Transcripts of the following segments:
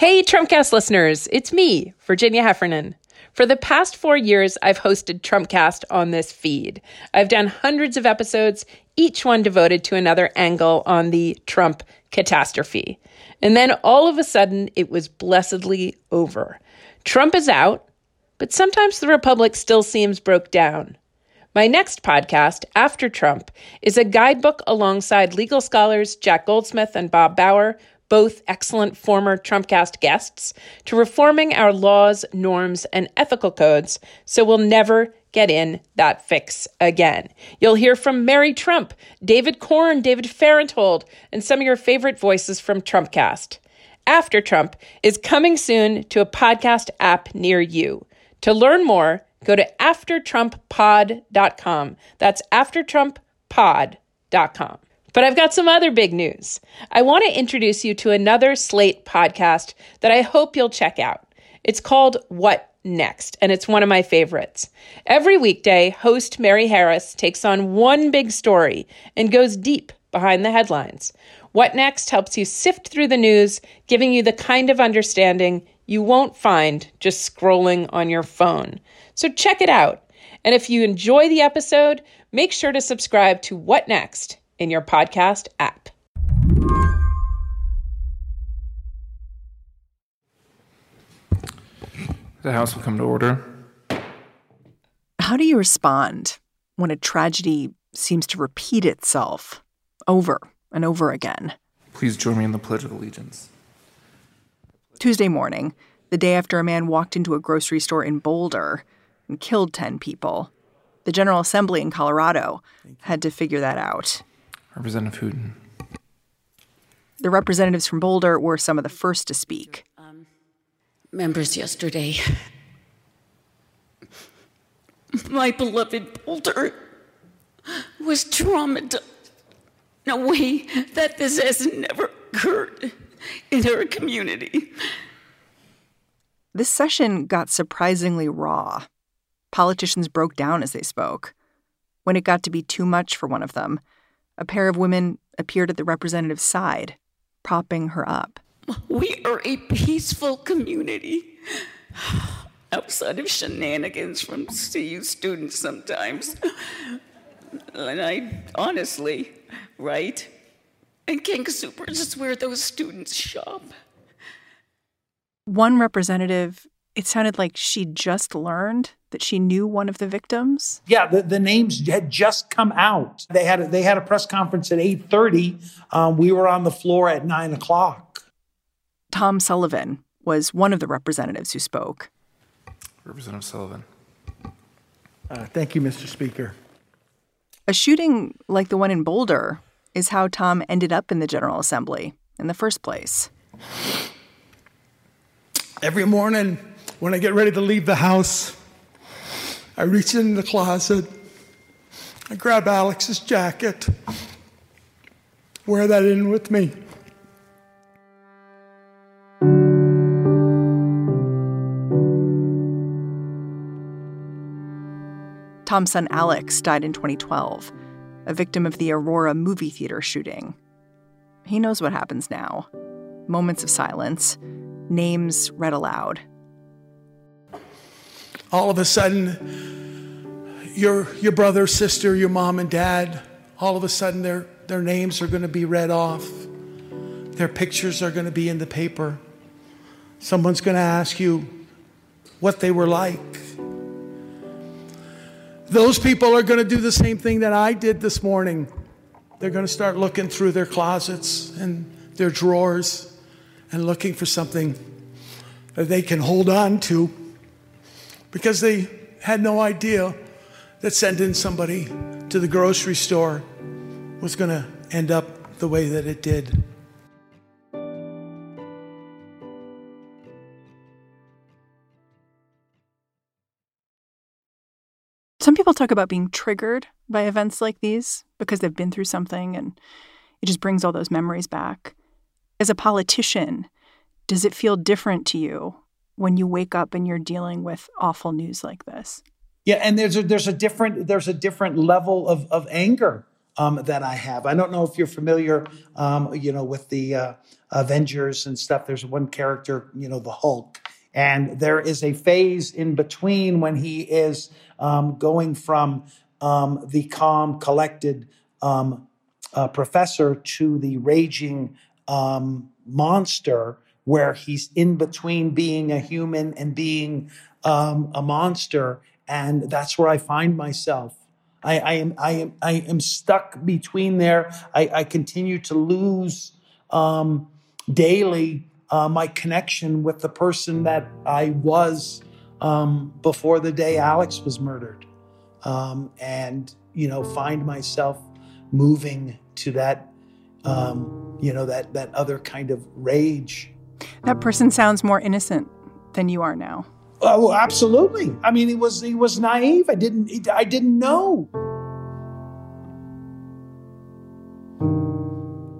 Hey, Trumpcast listeners, it's me, Virginia Heffernan. For the past four years, I've hosted Trumpcast on this feed. I've done hundreds of episodes, each one devoted to another angle on the Trump catastrophe. And then all of a sudden, it was blessedly over. Trump is out, but sometimes the Republic still seems broke down. My next podcast, After Trump, is a guidebook alongside legal scholars Jack Goldsmith and Bob Bauer both excellent former Trumpcast guests, to reforming our laws, norms, and ethical codes so we'll never get in that fix again. You'll hear from Mary Trump, David Corn, David Fahrenthold, and some of your favorite voices from Trumpcast. After Trump is coming soon to a podcast app near you. To learn more, go to aftertrumppod.com. That's aftertrumppod.com. But I've got some other big news. I want to introduce you to another Slate podcast that I hope you'll check out. It's called What Next, and it's one of my favorites. Every weekday, host Mary Harris takes on one big story and goes deep behind the headlines. What Next helps you sift through the news, giving you the kind of understanding you won't find just scrolling on your phone. So check it out. And if you enjoy the episode, make sure to subscribe to What Next in your podcast app. The House will come to order. How do you respond when a tragedy seems to repeat itself over and over again? Please join me in the Pledge of Allegiance. Tuesday morning, the day after a man walked into a grocery store in Boulder and killed 10 people, the General Assembly in Colorado had to figure that out. Representative Hooton. The representatives from Boulder were some of the first to speak. Um, members yesterday, my beloved Boulder was traumatized in a way that this has never occurred in our community. This session got surprisingly raw. Politicians broke down as they spoke. When it got to be too much for one of them, a pair of women appeared at the representative's side, propping her up. We are a peaceful community. Outside of shenanigans from CU students sometimes. And I honestly, right? And King Soopers is where those students shop. One representative it sounded like she just learned that she knew one of the victims. Yeah, the, the names had just come out. They had a, they had a press conference at eight thirty. Um, we were on the floor at nine o'clock. Tom Sullivan was one of the representatives who spoke. Representative Sullivan. Uh, thank you, Mr. Speaker. A shooting like the one in Boulder is how Tom ended up in the General Assembly in the first place. Every morning, when I get ready to leave the house, I reach in the closet, I grab Alex's jacket, wear that in with me. Tom's son Alex died in 2012, a victim of the Aurora movie theater shooting. He knows what happens now moments of silence, names read aloud all of a sudden, your, your brother, sister, your mom, and dad, all of a sudden their, their names are going to be read off. Their pictures are going to be in the paper. Someone's going to ask you what they were like. Those people are going to do the same thing that I did this morning. They're going to start looking through their closets and their drawers and looking for something that they can hold on to because they had no idea that sending somebody to the grocery store was going to end up the way that it did. Some people talk about being triggered by events like these because they've been through something and it just brings all those memories back. As a politician, does it feel different to you when you wake up and you're dealing with awful news like this. Yeah, and there's a there's a different there's a different level of of anger um, that I have. I don't know if you're familiar, um, you know, with the uh, Avengers and stuff. There's one character, you know, the Hulk, and there is a phase in between when he is um, going from um, the calm, collected um, uh, professor to the raging um, monster, where he's in between being a human and being um, a monster, and that's where I find myself. I, I, am I am I am stuck between there. I, I continue to lose um, daily uh, my connection with the person that I was um, before the day Alex was murdered, um, and you know find myself moving to that um, you know that that other kind of rage. That person sounds more innocent than you are now. Oh, absolutely. I mean, he was he was naive. I didn't I didn't know.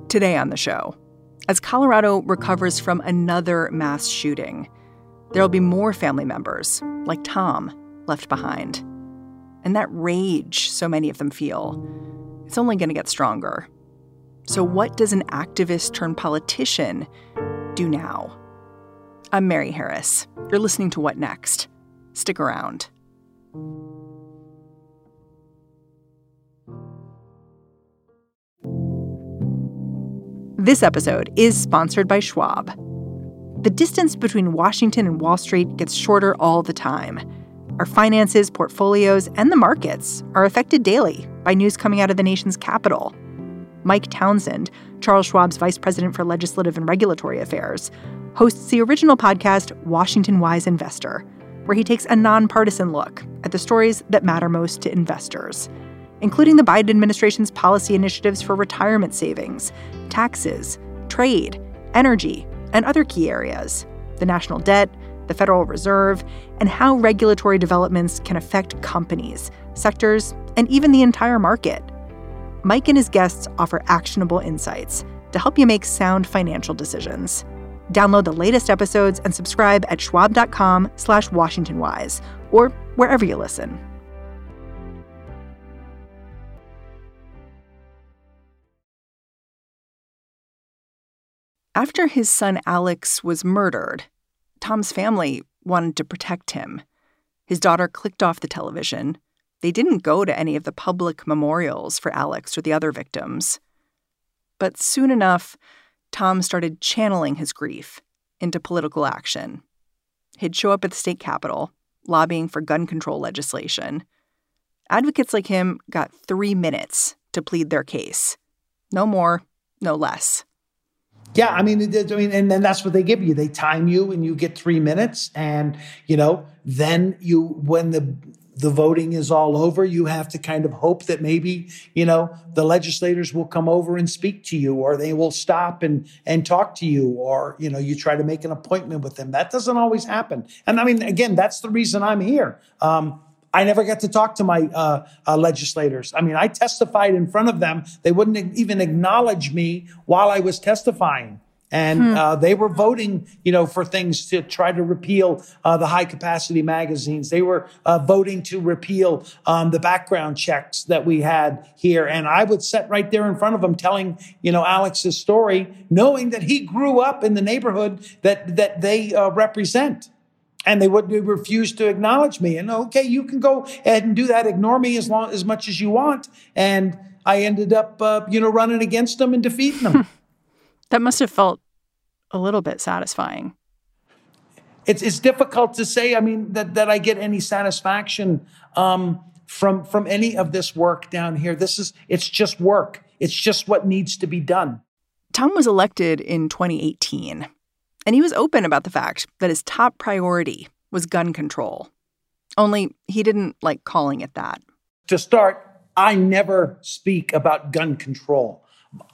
Today on the show, as Colorado recovers from another mass shooting, there'll be more family members like Tom left behind. And that rage so many of them feel, it's only going to get stronger. So, what does an activist turned politician do now? I'm Mary Harris. You're listening to What Next? Stick around. This episode is sponsored by Schwab. The distance between Washington and Wall Street gets shorter all the time. Our finances, portfolios, and the markets are affected daily by news coming out of the nation's capital. Mike Townsend, Charles Schwab's vice president for legislative and regulatory affairs, hosts the original podcast Washington Wise Investor, where he takes a nonpartisan look at the stories that matter most to investors including the Biden administration's policy initiatives for retirement savings, taxes, trade, energy, and other key areas, the national debt, the Federal Reserve, and how regulatory developments can affect companies, sectors, and even the entire market. Mike and his guests offer actionable insights to help you make sound financial decisions. Download the latest episodes and subscribe at schwab.com slash washingtonwise or wherever you listen. After his son Alex was murdered, Tom's family wanted to protect him. His daughter clicked off the television. They didn't go to any of the public memorials for Alex or the other victims. But soon enough, Tom started channeling his grief into political action. He'd show up at the state capitol, lobbying for gun control legislation. Advocates like him got three minutes to plead their case. No more, no less. Yeah, I mean, I mean, and then that's what they give you. They time you, and you get three minutes, and you know, then you when the the voting is all over, you have to kind of hope that maybe you know the legislators will come over and speak to you, or they will stop and and talk to you, or you know, you try to make an appointment with them. That doesn't always happen, and I mean, again, that's the reason I'm here. Um, I never got to talk to my uh, uh, legislators. I mean, I testified in front of them. They wouldn't even acknowledge me while I was testifying. And hmm. uh, they were voting, you know, for things to try to repeal uh, the high capacity magazines. They were uh, voting to repeal um, the background checks that we had here. And I would sit right there in front of them, telling, you know, Alex's story, knowing that he grew up in the neighborhood that that they uh, represent and they would refuse to acknowledge me. And okay, you can go ahead and do that. Ignore me as long as much as you want. And I ended up, uh, you know, running against them and defeating them. that must have felt a little bit satisfying. It's it's difficult to say. I mean that that I get any satisfaction um, from from any of this work down here. This is it's just work. It's just what needs to be done. Tom was elected in 2018 and he was open about the fact that his top priority was gun control. Only he didn't like calling it that. To start, I never speak about gun control.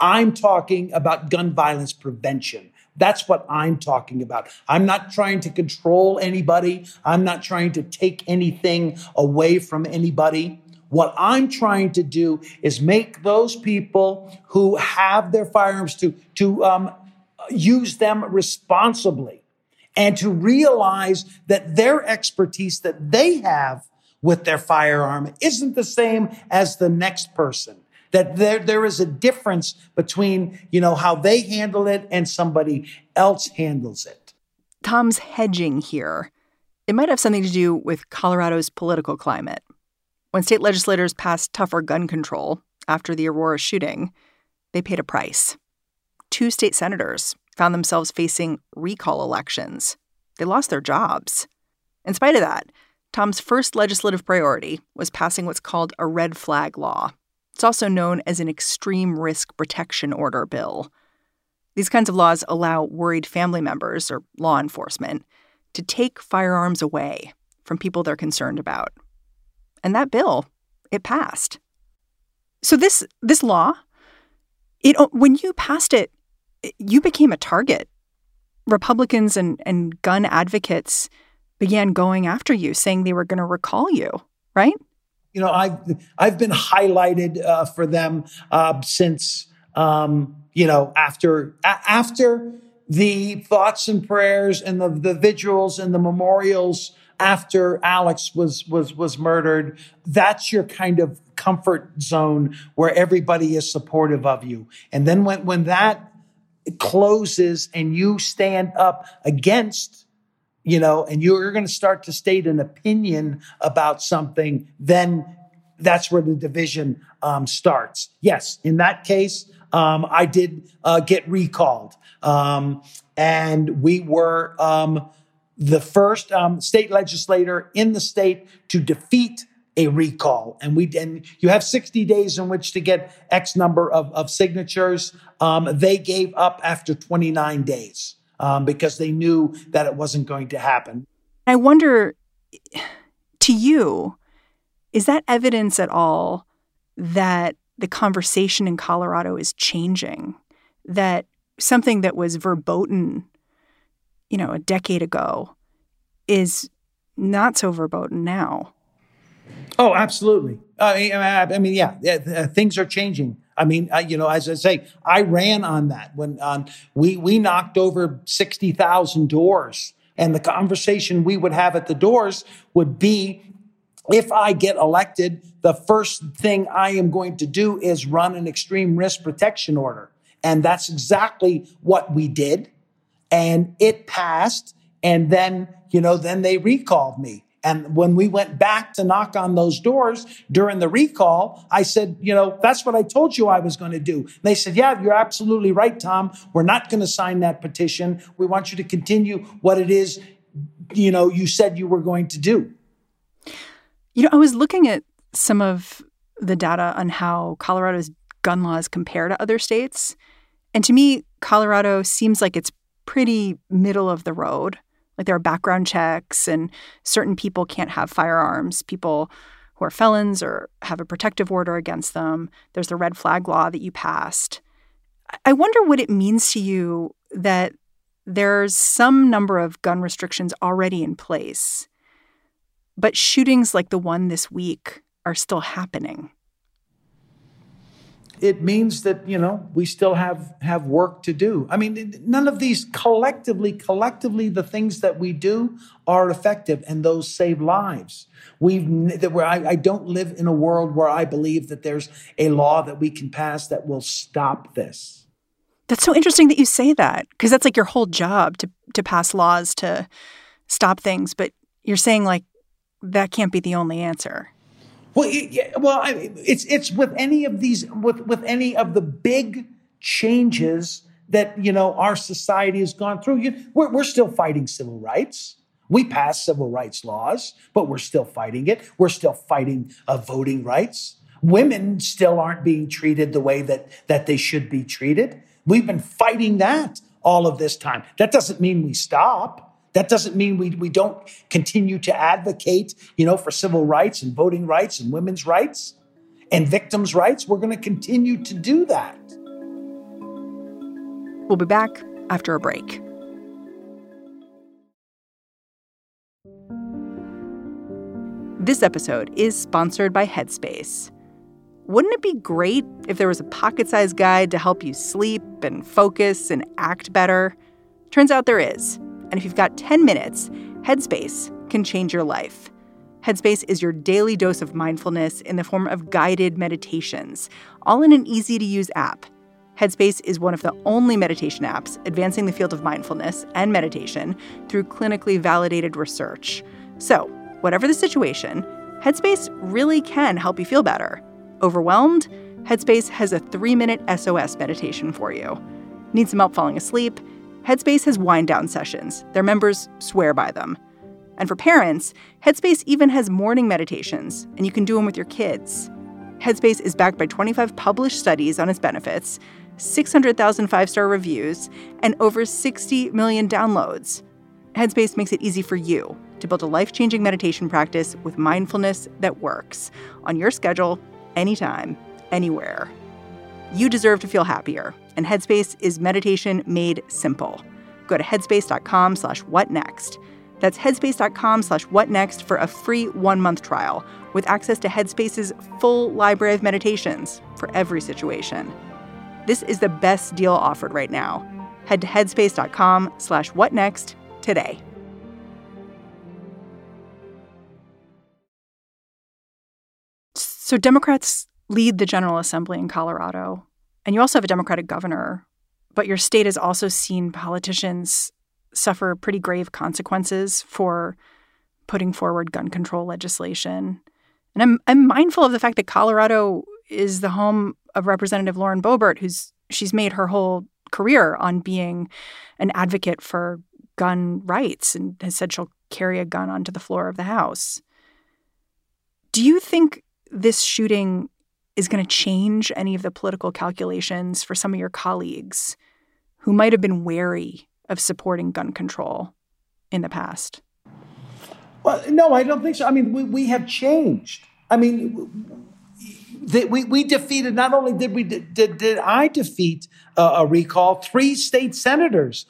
I'm talking about gun violence prevention. That's what I'm talking about. I'm not trying to control anybody. I'm not trying to take anything away from anybody. What I'm trying to do is make those people who have their firearms to, to um, use them responsibly and to realize that their expertise that they have with their firearm isn't the same as the next person. That there, there is a difference between, you know, how they handle it and somebody else handles it. Tom's hedging here. It might have something to do with Colorado's political climate. When state legislators passed tougher gun control after the Aurora shooting, they paid a price. Two state senators found themselves facing recall elections. They lost their jobs. In spite of that, Tom's first legislative priority was passing what's called a red flag law. It's also known as an extreme risk protection order bill. These kinds of laws allow worried family members or law enforcement to take firearms away from people they're concerned about. And that bill, it passed. So this this law, it oh, when you passed it, you became a target. Republicans and, and gun advocates began going after you, saying they were going to recall you, right? You know, I've I've been highlighted uh, for them uh, since um, you know after a- after the thoughts and prayers and the, the vigils and the memorials after Alex was was was murdered. That's your kind of comfort zone where everybody is supportive of you. And then when when that closes and you stand up against you know, and you're going to start to state an opinion about something, then that's where the division um, starts. Yes, in that case, um, I did uh, get recalled, um, and we were um, the first um, state legislator in the state to defeat a recall. And we and you have 60 days in which to get X number of, of signatures. Um, they gave up after 29 days um, because they knew that it wasn't going to happen. I wonder, to you, is that evidence at all that the conversation in Colorado is changing? That something that was verboten, you know, a decade ago is not so verboten now? Oh, absolutely. I mean, I mean, yeah, uh, things are changing. I mean, you know, as I say, I ran on that when um, we we knocked over sixty thousand doors, and the conversation we would have at the doors would be, if I get elected, the first thing I am going to do is run an extreme risk protection order, and that's exactly what we did, and it passed, and then you know, then they recalled me. And when we went back to knock on those doors during the recall, I said, you know, that's what I told you I was going to do. And they said, yeah, you're absolutely right, Tom. We're not going to sign that petition. We want you to continue what it is, you know, you said you were going to do. You know, I was looking at some of the data on how Colorado's gun laws compare to other states. And to me, Colorado seems like it's pretty middle of the road. Like there are background checks, and certain people can't have firearms. People who are felons or have a protective order against them. There's the red flag law that you passed. I wonder what it means to you that there's some number of gun restrictions already in place, but shootings like the one this week are still happening it means that you know we still have have work to do. I mean none of these collectively collectively the things that we do are effective and those save lives. We've that I, I don't live in a world where i believe that there's a law that we can pass that will stop this. That's so interesting that you say that because that's like your whole job to to pass laws to stop things but you're saying like that can't be the only answer well, yeah, well, I, it's it's with any of these with with any of the big changes that you know our society has gone through. You, we're we're still fighting civil rights. We passed civil rights laws, but we're still fighting it. We're still fighting uh, voting rights. Women still aren't being treated the way that that they should be treated. We've been fighting that all of this time. That doesn't mean we stop. That doesn't mean we, we don't continue to advocate, you know, for civil rights and voting rights and women's rights and victims' rights. We're going to continue to do that. We'll be back after a break. This episode is sponsored by Headspace. Wouldn't it be great if there was a pocket sized guide to help you sleep and focus and act better? Turns out there is. And if you've got 10 minutes, Headspace can change your life. Headspace is your daily dose of mindfulness in the form of guided meditations, all in an easy to use app. Headspace is one of the only meditation apps advancing the field of mindfulness and meditation through clinically validated research. So, whatever the situation, Headspace really can help you feel better. Overwhelmed? Headspace has a three minute SOS meditation for you. Need some help falling asleep? Headspace has wind down sessions. Their members swear by them. And for parents, Headspace even has morning meditations, and you can do them with your kids. Headspace is backed by 25 published studies on its benefits, 600,000 five star reviews, and over 60 million downloads. Headspace makes it easy for you to build a life changing meditation practice with mindfulness that works on your schedule, anytime, anywhere. You deserve to feel happier, and Headspace is meditation made simple. Go to headspace.com slash what next. That's headspace.com slash what next for a free one month trial with access to Headspace's full library of meditations for every situation. This is the best deal offered right now. Head to headspace.com slash what next today. So Democrats lead the General Assembly in Colorado, and you also have a Democratic governor, but your state has also seen politicians suffer pretty grave consequences for putting forward gun control legislation. And I'm I'm mindful of the fact that Colorado is the home of Representative Lauren Boebert, who's she's made her whole career on being an advocate for gun rights and has said she'll carry a gun onto the floor of the House. Do you think this shooting is going to change any of the political calculations for some of your colleagues who might have been wary of supporting gun control in the past? Well, no, I don't think so. I mean, we, we have changed. I mean, we, we defeated, not only did we, did, did I defeat a recall, three state senators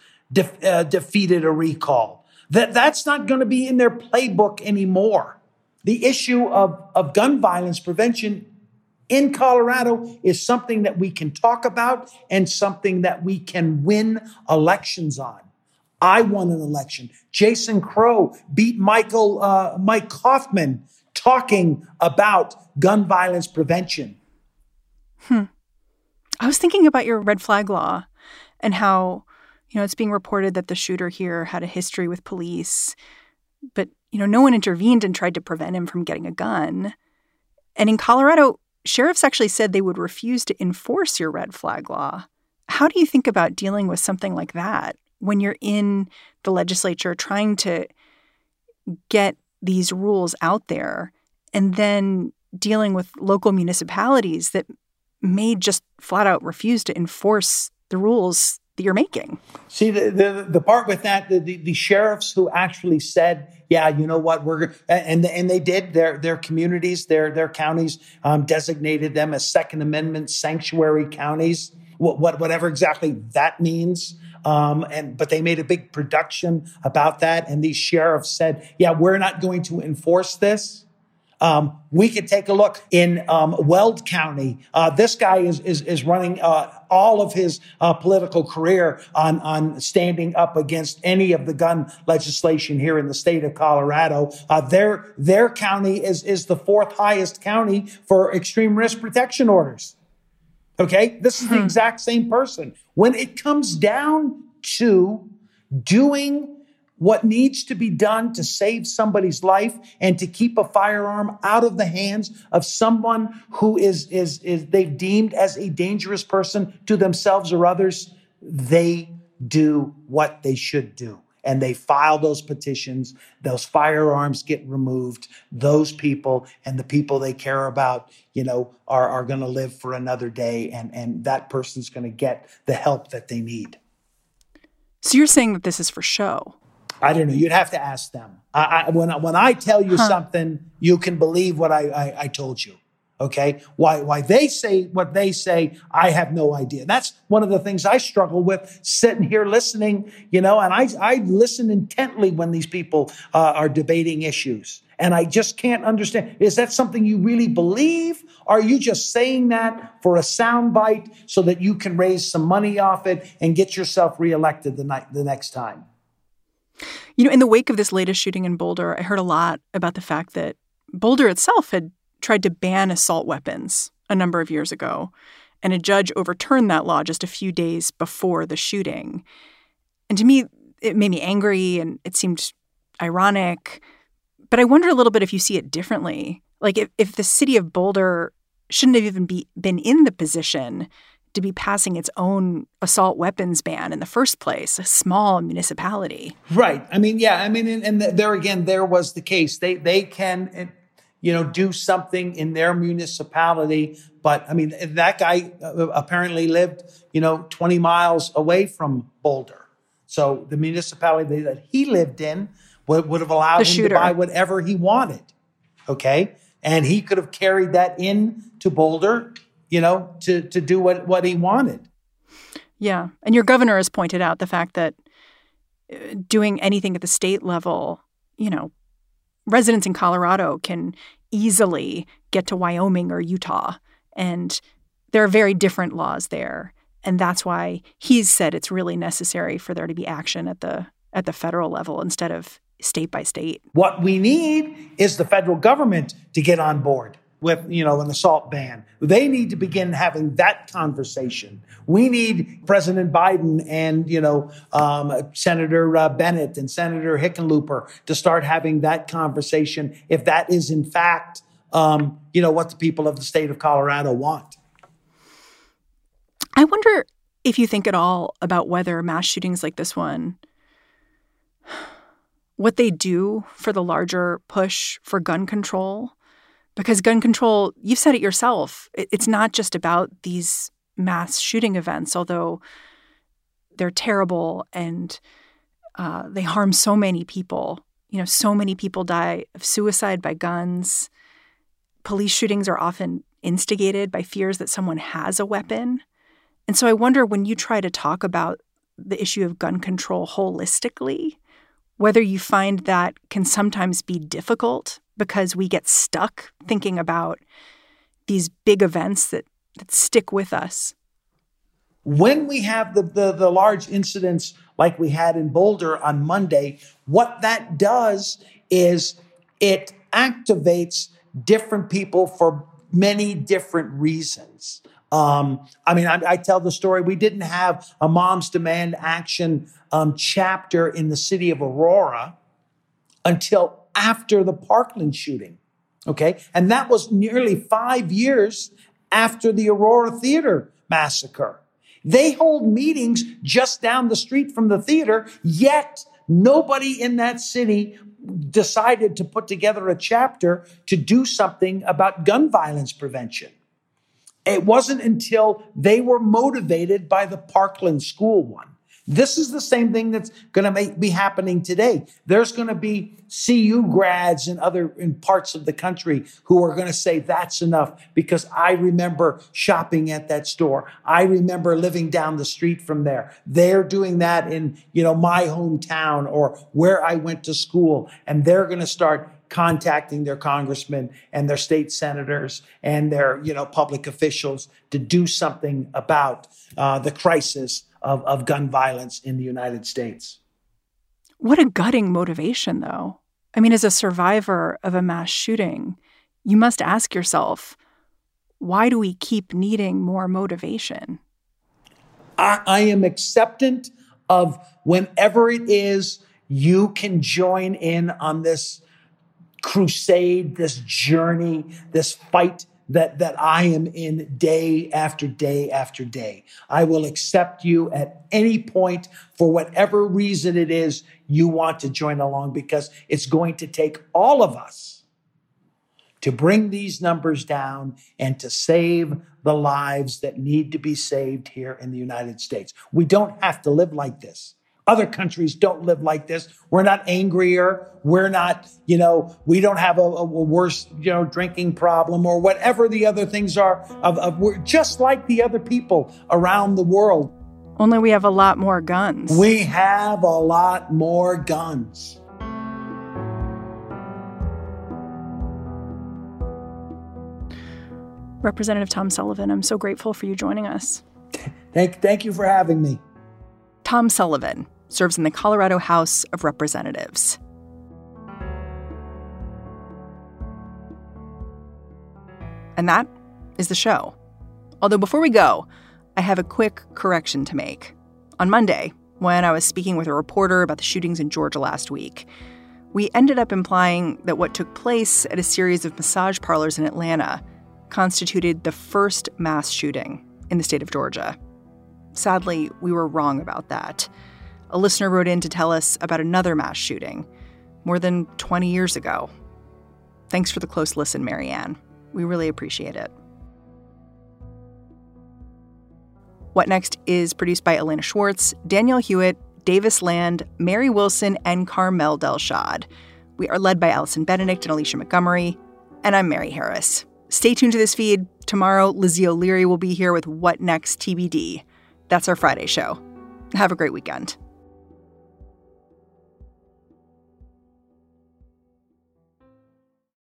uh, defeated a recall. That, that's not going to be in their playbook anymore. The issue of, of gun violence prevention in Colorado is something that we can talk about and something that we can win elections on. I won an election. Jason Crow beat Michael uh, Mike Coffman talking about gun violence prevention. Hmm. I was thinking about your red flag law and how you know it's being reported that the shooter here had a history with police, but you know no one intervened and tried to prevent him from getting a gun. And in Colorado, sheriffs actually said they would refuse to enforce your red flag law. How do you think about dealing with something like that when you're in the legislature trying to get these rules out there and then dealing with local municipalities that may just flat out refuse to enforce the rules that you're making. See, the, the, the part with that, the, the, the, sheriffs who actually said, yeah, you know what, we're, and, and they did, their, their communities, their, their counties um, designated them as Second Amendment sanctuary counties, what, what whatever exactly that means. Um, and but they made a big production about that, and these sheriffs said, "Yeah, we're not going to enforce this." Um, we could take a look in um, Weld County. Uh, this guy is is, is running uh, all of his uh, political career on on standing up against any of the gun legislation here in the state of Colorado. Uh, their their county is is the fourth highest county for extreme risk protection orders. Okay, this is the hmm. exact same person. When it comes down to doing what needs to be done to save somebody's life and to keep a firearm out of the hands of someone who is, is, is they've deemed as a dangerous person to themselves or others, they do what they should do. And they file those petitions. Those firearms get removed. Those people and the people they care about, you know, are, are going to live for another day. And, and that person's going to get the help that they need. So you're saying that this is for show? I don't know. You'd have to ask them. I, I, when, when I tell you huh. something, you can believe what I, I, I told you. Okay. Why, why they say what they say, I have no idea. That's one of the things I struggle with sitting here listening, you know, and I, I listen intently when these people uh, are debating issues. And I just can't understand. Is that something you really believe? Are you just saying that for a soundbite so that you can raise some money off it and get yourself reelected the night, the next time? You know, in the wake of this latest shooting in Boulder, I heard a lot about the fact that Boulder itself had tried to ban assault weapons a number of years ago, and a judge overturned that law just a few days before the shooting. And to me, it made me angry and it seemed ironic. But I wonder a little bit if you see it differently. Like if, if the city of Boulder shouldn't have even be, been in the position to be passing its own assault weapons ban in the first place, a small municipality. Right. I mean, yeah. I mean, and, and there again, there was the case. They they can, you know, do something in their municipality, but I mean, that guy uh, apparently lived, you know, twenty miles away from Boulder. So the municipality that he lived in would, would have allowed The him shooter. to buy whatever he wanted. Okay. And he could have carried that in to Boulder, you know, to, to do what, what he wanted. Yeah. And your governor has pointed out the fact that uh, doing anything at the state level, you know, residents in Colorado can easily get to Wyoming or Utah. And there are very different laws there. And that's why he's said it's really necessary for there to be action at the at the federal level instead of state by state. What we need is the federal government to get on board with, you know, an assault ban. They need to begin having that conversation. We need President Biden and, you know, um, Senator uh, Bennet and Senator Hickenlooper to start having that conversation if that is in fact, um, you know, what the people of the state of Colorado want. I wonder if you think at all about whether mass shootings like this one what they do for the larger push for gun control because gun control you've said it yourself it's not just about these mass shooting events although they're terrible and uh, they harm so many people. You know so many people die of suicide by guns. Police shootings are often instigated by fears that someone has a weapon. And so I wonder when you try to talk about the issue of gun control holistically, whether you find that can sometimes be difficult because we get stuck thinking about these big events that, that stick with us. when we have the, the, the large incidents like we had in Boulder on Monday, what that does is it activates different people for many different reasons. Um, I mean, I, I tell the story. We didn't have a Moms Demand Action um, chapter in the city of Aurora until after the Parkland shooting. Okay. And that was nearly five years after the Aurora Theater massacre. They hold meetings just down the street from the theater, yet nobody in that city decided to put together a chapter to do something about gun violence prevention. It wasn't until they were motivated by the Parkland school one. This is the same thing that's going to be happening today. There's going to be CU grads in other in parts of the country who are going to say that's enough because I remember shopping at that store. I remember living down the street from there. They're doing that in, you know, my hometown or where I went to school and they're going to start contacting their congressmen and their state senators and their you know public officials to do something about uh, the crisis of, of gun violence in the United States. What a gutting motivation, though. I mean, as a survivor of a mass shooting, you must ask yourself, why do we keep needing more motivation? I, I am acceptant of whenever it is you can join in on this crusade, this journey, this fight that, that I am in day after day after day. I will accept you at any point for whatever reason it is you want to join along because it's going to take all of us to bring these numbers down and to save the lives that need to be saved here in the United States. We don't have to live like this. Other countries don't live like this. We're not angrier. We're not, you know, we don't have a, a worse, you know, drinking problem or whatever the other things are. Of, of, we're just like the other people around the world. Only we have a lot more guns. We have a lot more guns. Representative Tom Sullivan, I'm so grateful for you joining us. Thank, thank you for having me. Tom Sullivan serves in the Colorado House of Representatives. And that is the show. Although before we go, I have a quick correction to make. On Monday, when I was speaking with a reporter about the shootings in Georgia last week, we ended up implying that what took place at a series of massage parlors in Atlanta constituted the first mass shooting in the state of Georgia. Sadly, we were wrong about that. A listener wrote in to tell us about another mass shooting more than 20 years ago. Thanks for the close listen, Marianne. We really appreciate it. What Next is produced by Elena Schwartz, Danielle Hewitt, Davis Land, Mary Wilson, and Carmel Delshad. We are led by Allison Benedict and Alicia Montgomery. And I'm Mary Harris. Stay tuned to this feed. Tomorrow, Lizzie O'Leary will be here with What Next TBD. That's our Friday show. Have a great weekend.